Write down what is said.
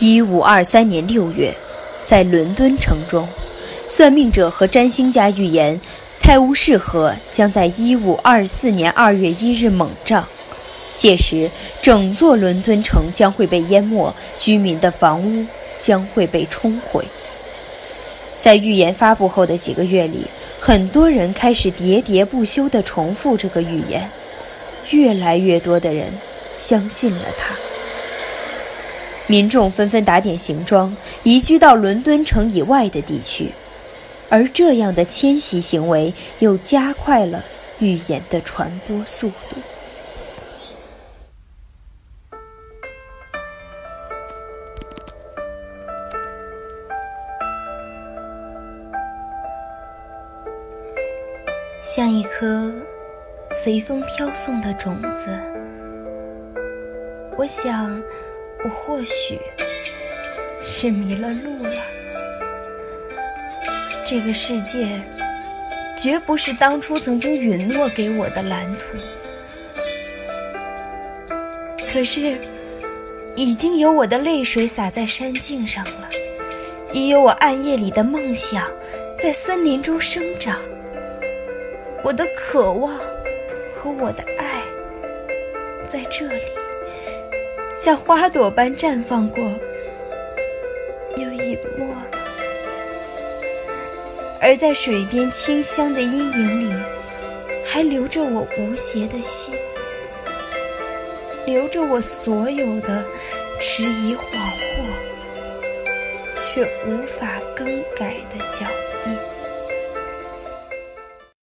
一五二三年六月，在伦敦城中，算命者和占星家预言泰晤士河将在一五二四年二月一日猛涨，届时整座伦敦城将会被淹没，居民的房屋将会被冲毁。在预言发布后的几个月里，很多人开始喋喋不休地重复这个预言，越来越多的人相信了它。民众纷纷打点行装，移居到伦敦城以外的地区，而这样的迁徙行为又加快了预言的传播速度。像一颗随风飘送的种子，我想，我或许是迷了路了。这个世界绝不是当初曾经允诺给我的蓝图，可是，已经有我的泪水洒在山径上了，已有我暗夜里的梦想在森林中生长。我的渴望和我的爱，在这里像花朵般绽放过，又隐没了；而在水边清香的阴影里，还留着我无邪的心，留着我所有的迟疑恍惚，却无法更改的脚印。